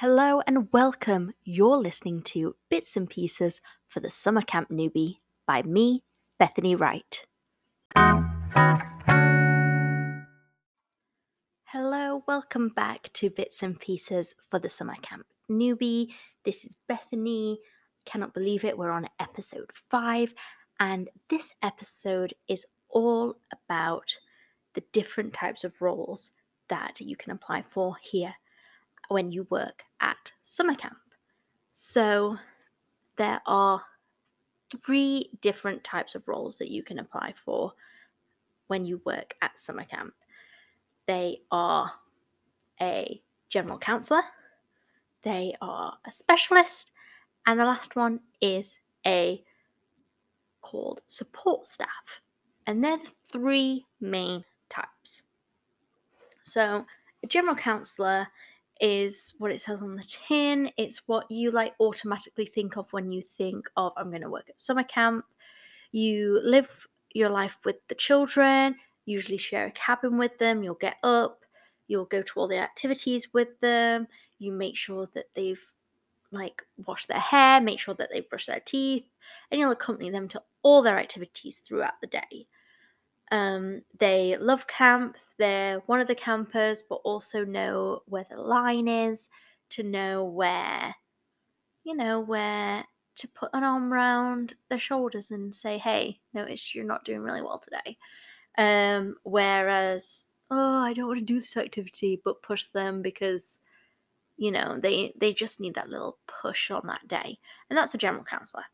Hello and welcome. You're listening to Bits and Pieces for the Summer Camp Newbie by me, Bethany Wright. Hello, welcome back to Bits and Pieces for the Summer Camp Newbie. This is Bethany. Cannot believe it, we're on episode 5, and this episode is all about the different types of roles that you can apply for here when you work at summer camp. So there are three different types of roles that you can apply for when you work at summer camp. They are a general counselor, they are a specialist, and the last one is a called support staff. And they're the three main types. So, a general counselor is what it says on the tin. It's what you like automatically think of when you think of I'm going to work at summer camp. You live your life with the children, usually share a cabin with them, you'll get up, you'll go to all the activities with them, you make sure that they've like washed their hair, make sure that they brush their teeth, and you'll accompany them to all their activities throughout the day. Um, they love camp, they're one of the campers, but also know where the line is, to know where, you know, where to put an arm around their shoulders and say, hey, notice you're not doing really well today. Um, whereas, oh, I don't want to do this activity, but push them because, you know, they, they just need that little push on that day. And that's a general counselor.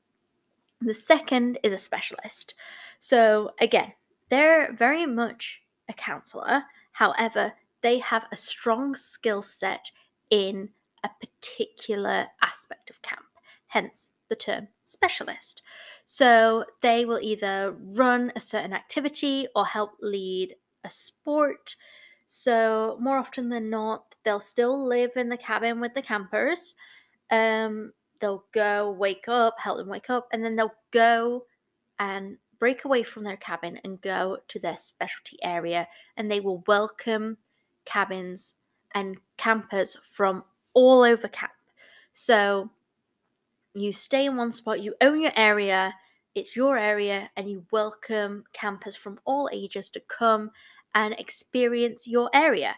The second is a specialist. So, again, they're very much a counselor. However, they have a strong skill set in a particular aspect of camp, hence the term specialist. So they will either run a certain activity or help lead a sport. So, more often than not, they'll still live in the cabin with the campers. Um, they'll go wake up, help them wake up, and then they'll go and break away from their cabin and go to their specialty area, and they will welcome cabins and campers from all over camp. So you stay in one spot, you own your area, it's your area, and you welcome campers from all ages to come and experience your area.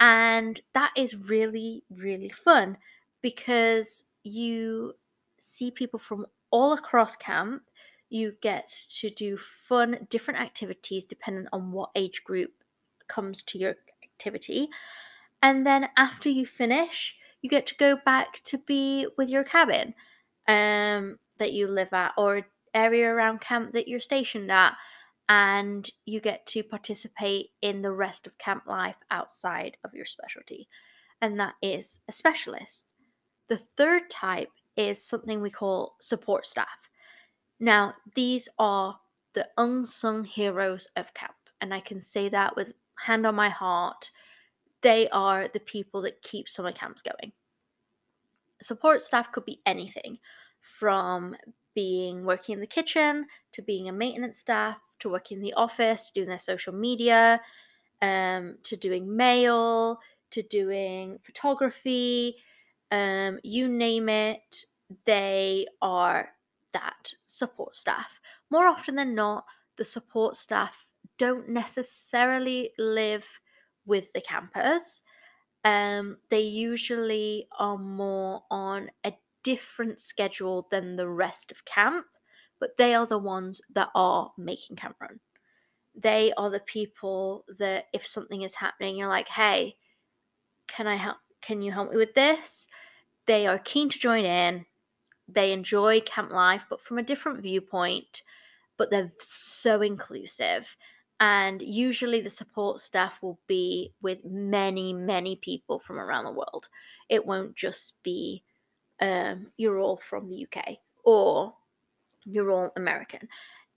And that is really, really fun because you see people from all across camp you get to do fun, different activities depending on what age group comes to your activity. And then after you finish, you get to go back to be with your cabin um, that you live at or area around camp that you're stationed at. And you get to participate in the rest of camp life outside of your specialty. And that is a specialist. The third type is something we call support staff. Now, these are the unsung heroes of camp, and I can say that with hand on my heart. They are the people that keep summer camps going. Support staff could be anything from being working in the kitchen to being a maintenance staff to working in the office, to doing their social media, um, to doing mail, to doing photography, um, you name it, they are that support staff. More often than not, the support staff don't necessarily live with the campers. Um, they usually are more on a different schedule than the rest of camp, but they are the ones that are making camp run. They are the people that if something is happening, you're like, hey, can I help? Can you help me with this? They are keen to join in they enjoy camp life, but from a different viewpoint, but they're so inclusive. And usually the support staff will be with many, many people from around the world. It won't just be um, you're all from the UK or you're all American.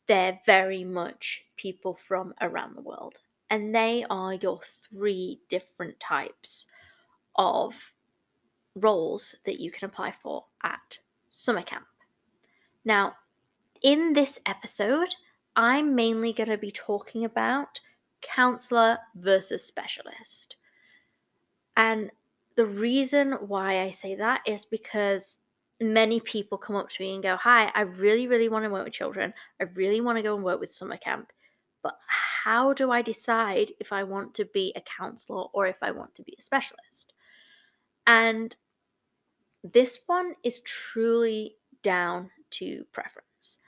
They're very much people from around the world. And they are your three different types of roles that you can apply for at summer camp. Now, in this episode, I'm mainly going to be talking about counselor versus specialist. And the reason why I say that is because many people come up to me and go, Hi, I really, really want to work with children. I really want to go and work with summer camp. But how do I decide if I want to be a counselor or if I want to be a specialist? And this one is truly down to preference.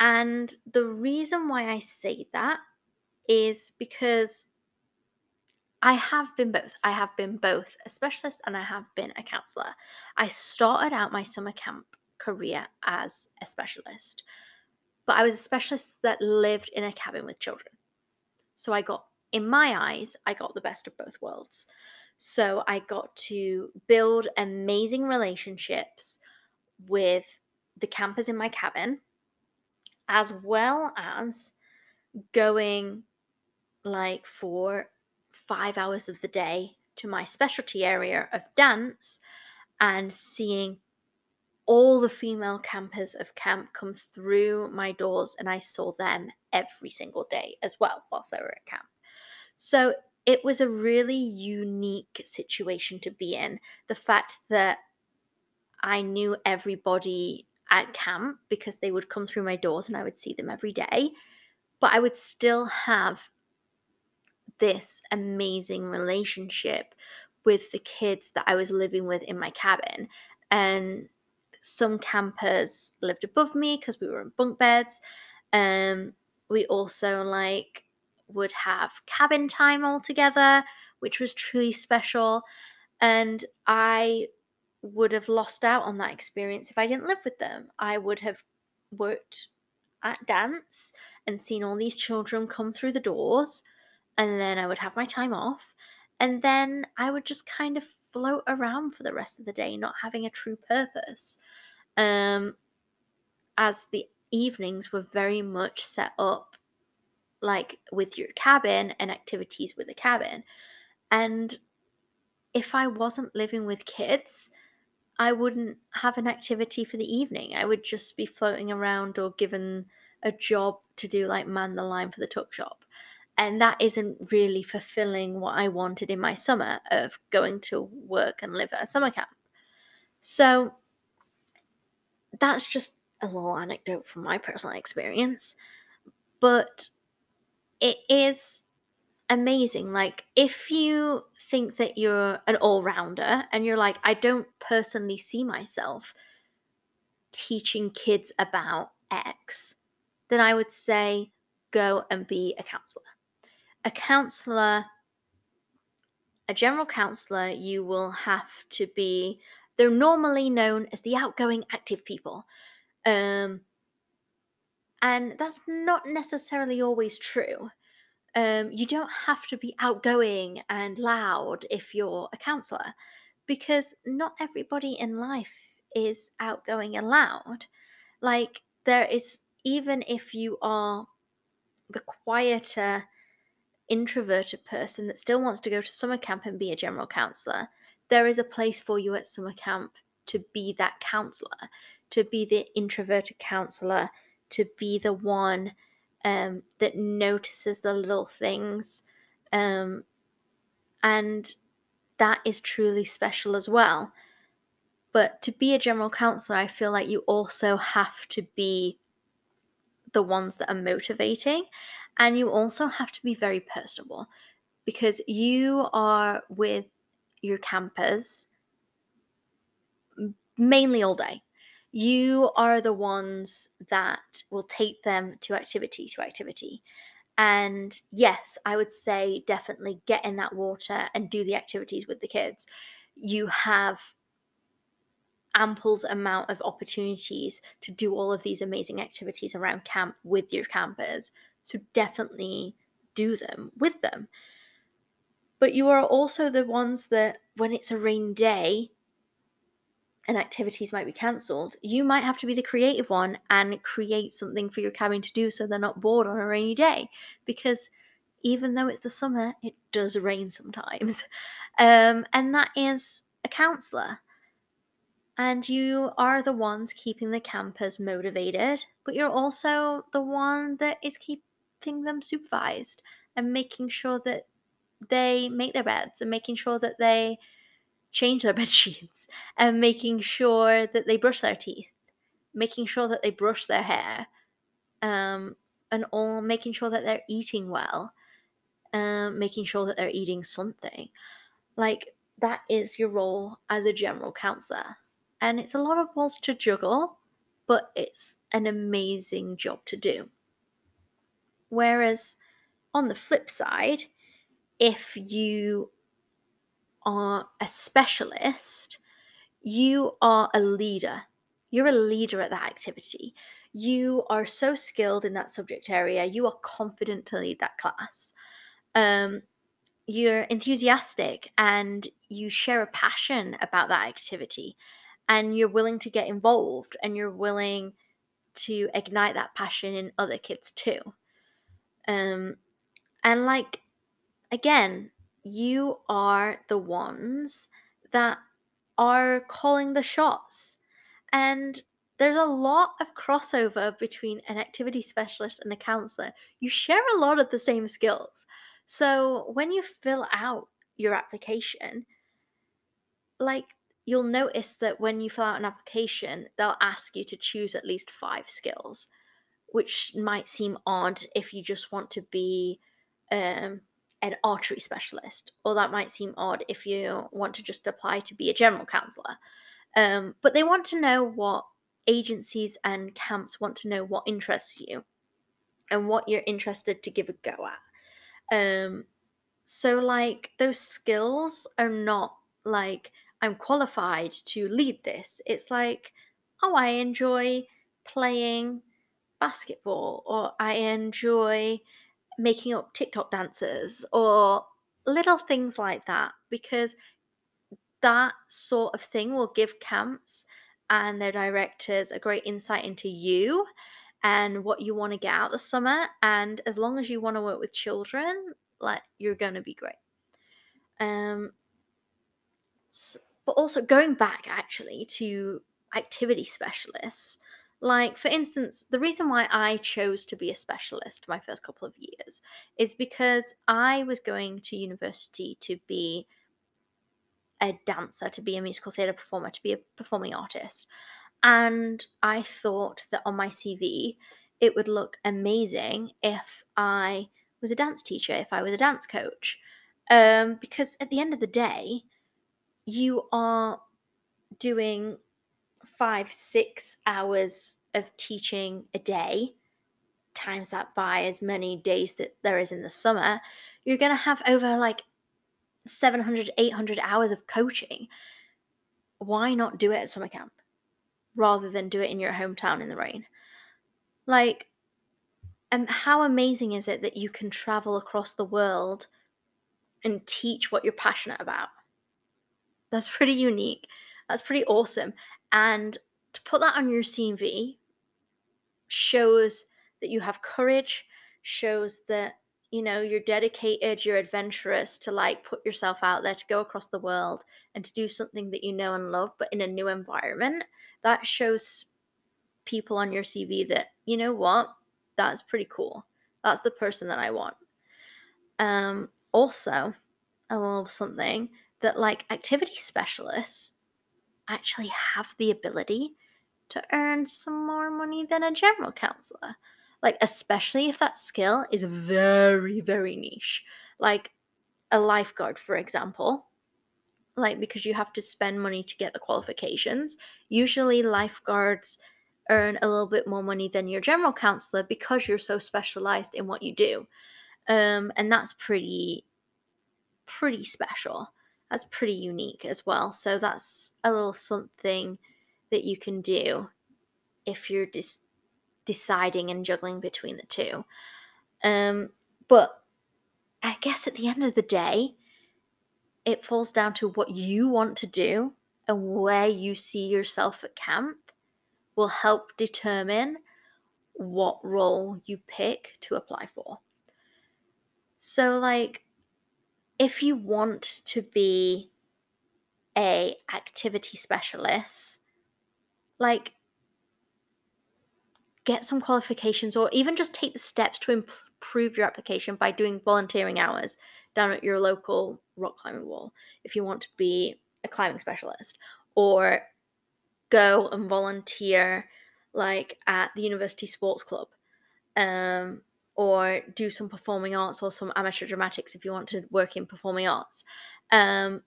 And the reason why I say that is because I have been both. I have been both a specialist and I have been a counselor. I started out my summer camp career as a specialist, but I was a specialist that lived in a cabin with children. So I got, in my eyes, I got the best of both worlds. So I got to build amazing relationships with the campers in my cabin, as well as going like for five hours of the day to my specialty area of dance and seeing all the female campers of camp come through my doors and I saw them every single day as well whilst they were at camp. So it was a really unique situation to be in. The fact that I knew everybody at camp because they would come through my doors and I would see them every day, but I would still have this amazing relationship with the kids that I was living with in my cabin. And some campers lived above me because we were in bunk beds. Um, we also like would have cabin time all together, which was truly special. And I would have lost out on that experience if I didn't live with them. I would have worked at dance and seen all these children come through the doors and then I would have my time off, and then I would just kind of float around for the rest of the day, not having a true purpose. Um, as the evenings were very much set up like with your cabin and activities with the cabin. And if I wasn't living with kids, I wouldn't have an activity for the evening. I would just be floating around or given a job to do like man the line for the tuck shop and that isn't really fulfilling what I wanted in my summer of going to work and live at a summer camp. So that's just a little anecdote from my personal experience, but it is amazing. Like, if you think that you're an all rounder and you're like, I don't personally see myself teaching kids about X, then I would say go and be a counselor a counselor, a general counselor, you will have to be, they're normally known as the outgoing active people. Um, and that's not necessarily always true. Um, you don't have to be outgoing and loud if you're a counselor, because not everybody in life is outgoing and loud. Like, there is, even if you are the quieter introverted person that still wants to go to summer camp and be a general counselor, there is a place for you at summer camp to be that counselor, to be the introverted counselor, to be the one um, that notices the little things. Um, and that is truly special as well. But to be a general counselor, I feel like you also have to be the ones that are motivating and you also have to be very personable because you are with your campers mainly all day. You are the ones that will take them to activity to activity. And yes, I would say definitely get in that water and do the activities with the kids. You have ample amount of opportunities to do all of these amazing activities around camp with your campers so definitely do them with them. But you are also the ones that, when it's a rain day and activities might be cancelled, you might have to be the creative one and create something for your cabin to do so they're not bored on a rainy day. Because even though it's the summer, it does rain sometimes. Um, and that is a counsellor. And you are the ones keeping the campers motivated, but you're also the one that is keeping them supervised and making sure that they make their beds and making sure that they change their bed sheets and making sure that they brush their teeth, making sure that they brush their hair, um, and all making sure that they're eating well, um, making sure that they're eating something. Like that is your role as a general counselor. And it's a lot of balls to juggle, but it's an amazing job to do. Whereas on the flip side, if you are a specialist, you are a leader. You're a leader at that activity. You are so skilled in that subject area. You are confident to lead that class. Um, you're enthusiastic and you share a passion about that activity and you're willing to get involved and you're willing to ignite that passion in other kids too. Um, and like, again, you are the ones that are calling the shots. And there's a lot of crossover between an activity specialist and a counselor. You share a lot of the same skills. So when you fill out your application, like you'll notice that when you fill out an application, they'll ask you to choose at least five skills, which might seem odd if you just want to be um, an archery specialist, or that might seem odd if you want to just apply to be a general counselor. Um, but they want to know what agencies and camps want to know what interests you and what you're interested to give a go at. Um, so, like, those skills are not like I'm qualified to lead this. It's like, oh, I enjoy playing basketball, or I enjoy making up TikTok dances or little things like that because that sort of thing will give camps and their directors a great insight into you and what you want to get out the summer. And as long as you want to work with children like you're going to be great. Um so, but also going back actually to activity specialists like, for instance, the reason why I chose to be a specialist my first couple of years is because I was going to university to be a dancer, to be a musical theatre performer, to be a performing artist. And I thought that on my CV, it would look amazing if I was a dance teacher, if I was a dance coach. Um, because at the end of the day, you are doing five, six hours of teaching a day, times that by as many days that there is in the summer, you're going to have over like 700, 800 hours of coaching. Why not do it at summer camp rather than do it in your hometown in the rain? Like, and how amazing is it that you can travel across the world and teach what you're passionate about? That's pretty unique. That's pretty awesome. And to put that on your CV shows that you have courage, shows that you know you're dedicated, you're adventurous to like put yourself out there to go across the world and to do something that you know and love, but in a new environment. That shows people on your CV that you know what, that's pretty cool. That's the person that I want. Um, also, a little something that like activity specialists actually have the ability to earn some more money than a general counselor. Like, especially if that skill is very, very niche. Like a lifeguard, for example. Like, because you have to spend money to get the qualifications. Usually, lifeguards earn a little bit more money than your general counselor because you're so specialized in what you do. Um, and that's pretty, pretty special that's pretty unique as well. So that's a little something that you can do if you're just deciding and juggling between the two. Um, but I guess at the end of the day, it falls down to what you want to do and where you see yourself at camp will help determine what role you pick to apply for. So, like, if you want to be a activity specialist, like get some qualifications or even just take the steps to improve your application by doing volunteering hours down at your local rock climbing wall if you want to be a climbing specialist or go and volunteer like at the university sports club. Um, or do some performing arts or some amateur dramatics if you want to work in performing arts um,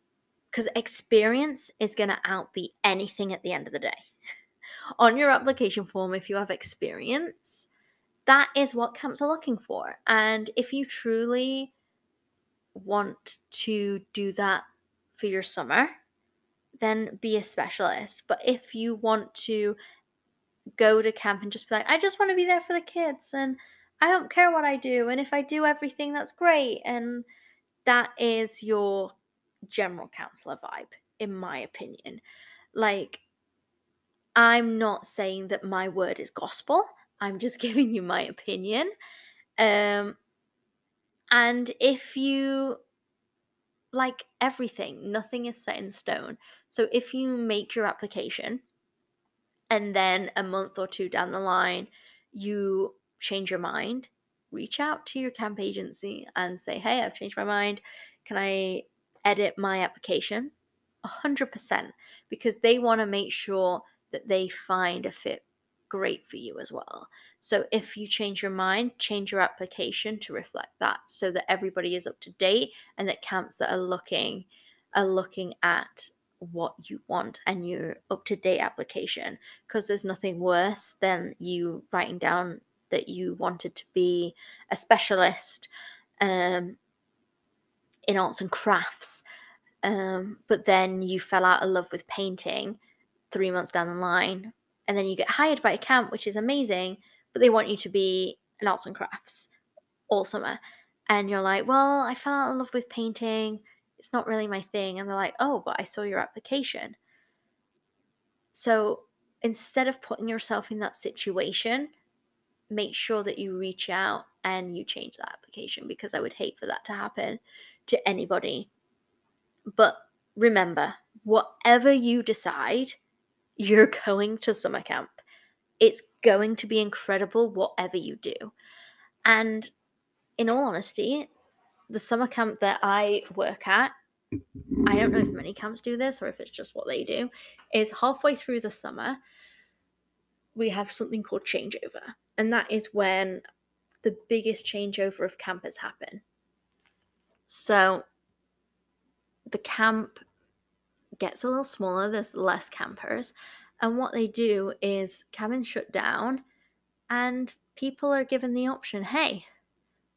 because experience is going to outbeat anything at the end of the day. On your application form if you have experience that is what camps are looking for. And if you truly want to do that for your summer then be a specialist. But if you want to go to camp and just be like i just want to be there for the kids and i don't care what i do and if i do everything that's great and that is your general counselor vibe in my opinion like I'm not saying that my word is gospel. I'm just giving you my opinion. Um, and if you like everything, nothing is set in stone. So if you make your application and then a month or two down the line, you change your mind, reach out to your camp agency and say, Hey, I've changed my mind. Can I edit my application? 100% because they want to make sure that they find a fit great for you as well. So if you change your mind, change your application to reflect that so that everybody is up to date and that camps that are looking are looking at what you want and your up to date application because there's nothing worse than you writing down that you wanted to be a specialist um, in arts and crafts um, but then you fell out of love with painting three months down the line, and then you get hired by a camp, which is amazing, but they want you to be an arts and crafts all summer. And you're like, well, I fell out of love with painting. It's not really my thing. And they're like, oh, but I saw your application. So instead of putting yourself in that situation, make sure that you reach out and you change that application because I would hate for that to happen to anybody. But remember, whatever you decide, you're going to summer camp. It's going to be incredible, whatever you do. And in all honesty, the summer camp that I work at, I don't know if many camps do this or if it's just what they do, is halfway through the summer, we have something called changeover. And that is when the biggest changeover of campers happen. So the camp gets a little smaller, there's less campers. And what they do is cabins shut down and people are given the option hey,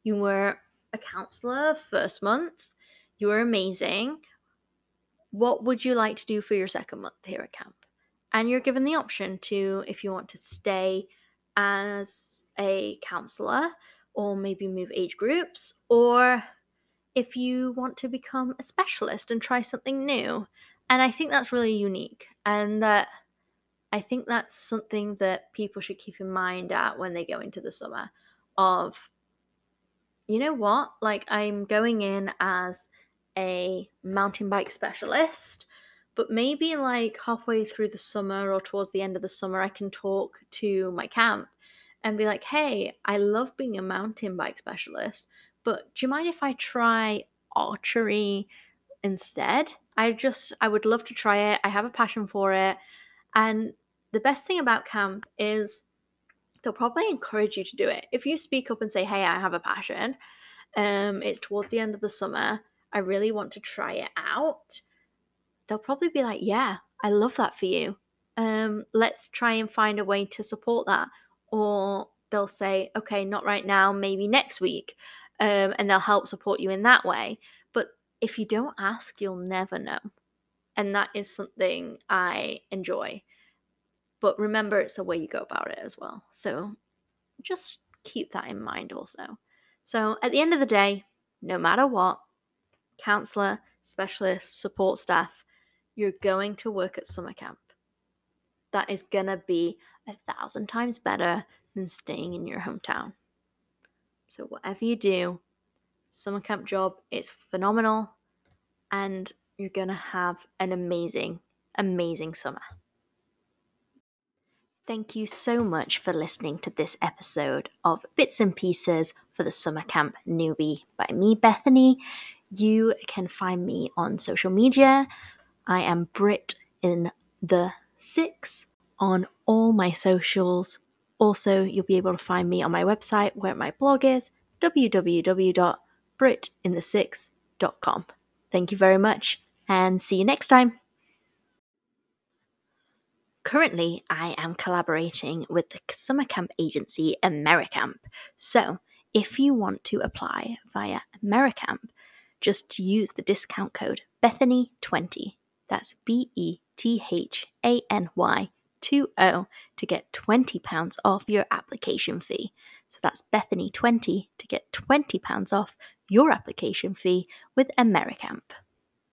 you were a counselor first month, you were amazing. What would you like to do for your second month here at camp? And you're given the option to, if you want to stay as a counselor or maybe move age groups, or if you want to become a specialist and try something new. And I think that's really unique. And that I think that's something that people should keep in mind at when they go into the summer of you know what? Like I'm going in as a mountain bike specialist, but maybe like halfway through the summer or towards the end of the summer I can talk to my camp and be like, "Hey, I love being a mountain bike specialist, but do you mind if I try archery instead?" I just I would love to try it. I have a passion for it. And the best thing about camp is they'll probably encourage you to do it. If you speak up and say, "Hey, I have a passion. Um it's towards the end of the summer. I really want to try it out." They'll probably be like, "Yeah, I love that for you. Um let's try and find a way to support that." Or they'll say, "Okay, not right now, maybe next week." Um, and they'll help support you in that way But if you don't ask, you'll never know. And that is something I enjoy. But remember, it's the way you go about it as well. So just keep that in mind also. So at the end of the day, no matter what, counselor, specialist, support staff, you're going to work at summer camp. That is to be a thousand times better than staying in your hometown. So, whatever you do, summer camp job. It's phenomenal, and you're to have an amazing, amazing summer. Thank you so much for listening to this episode of Bits and Pieces for the Summer Camp Newbie by me, Bethany. You can find me on social media. I am Brit in the six on all my socials. Also, you'll be able to find me on my website where my blog is www.britinthesix.com. Thank you very much and see you next time. Currently, I am collaborating with the summer camp agency AmeriCamp. So, if you want to apply via AmeriCamp, just use the discount code Bethany20. That's B E T H A N Y 20 to get £20 off your application fee. So that's Bethany20 to get £20 off your application fee with AmeriCamp.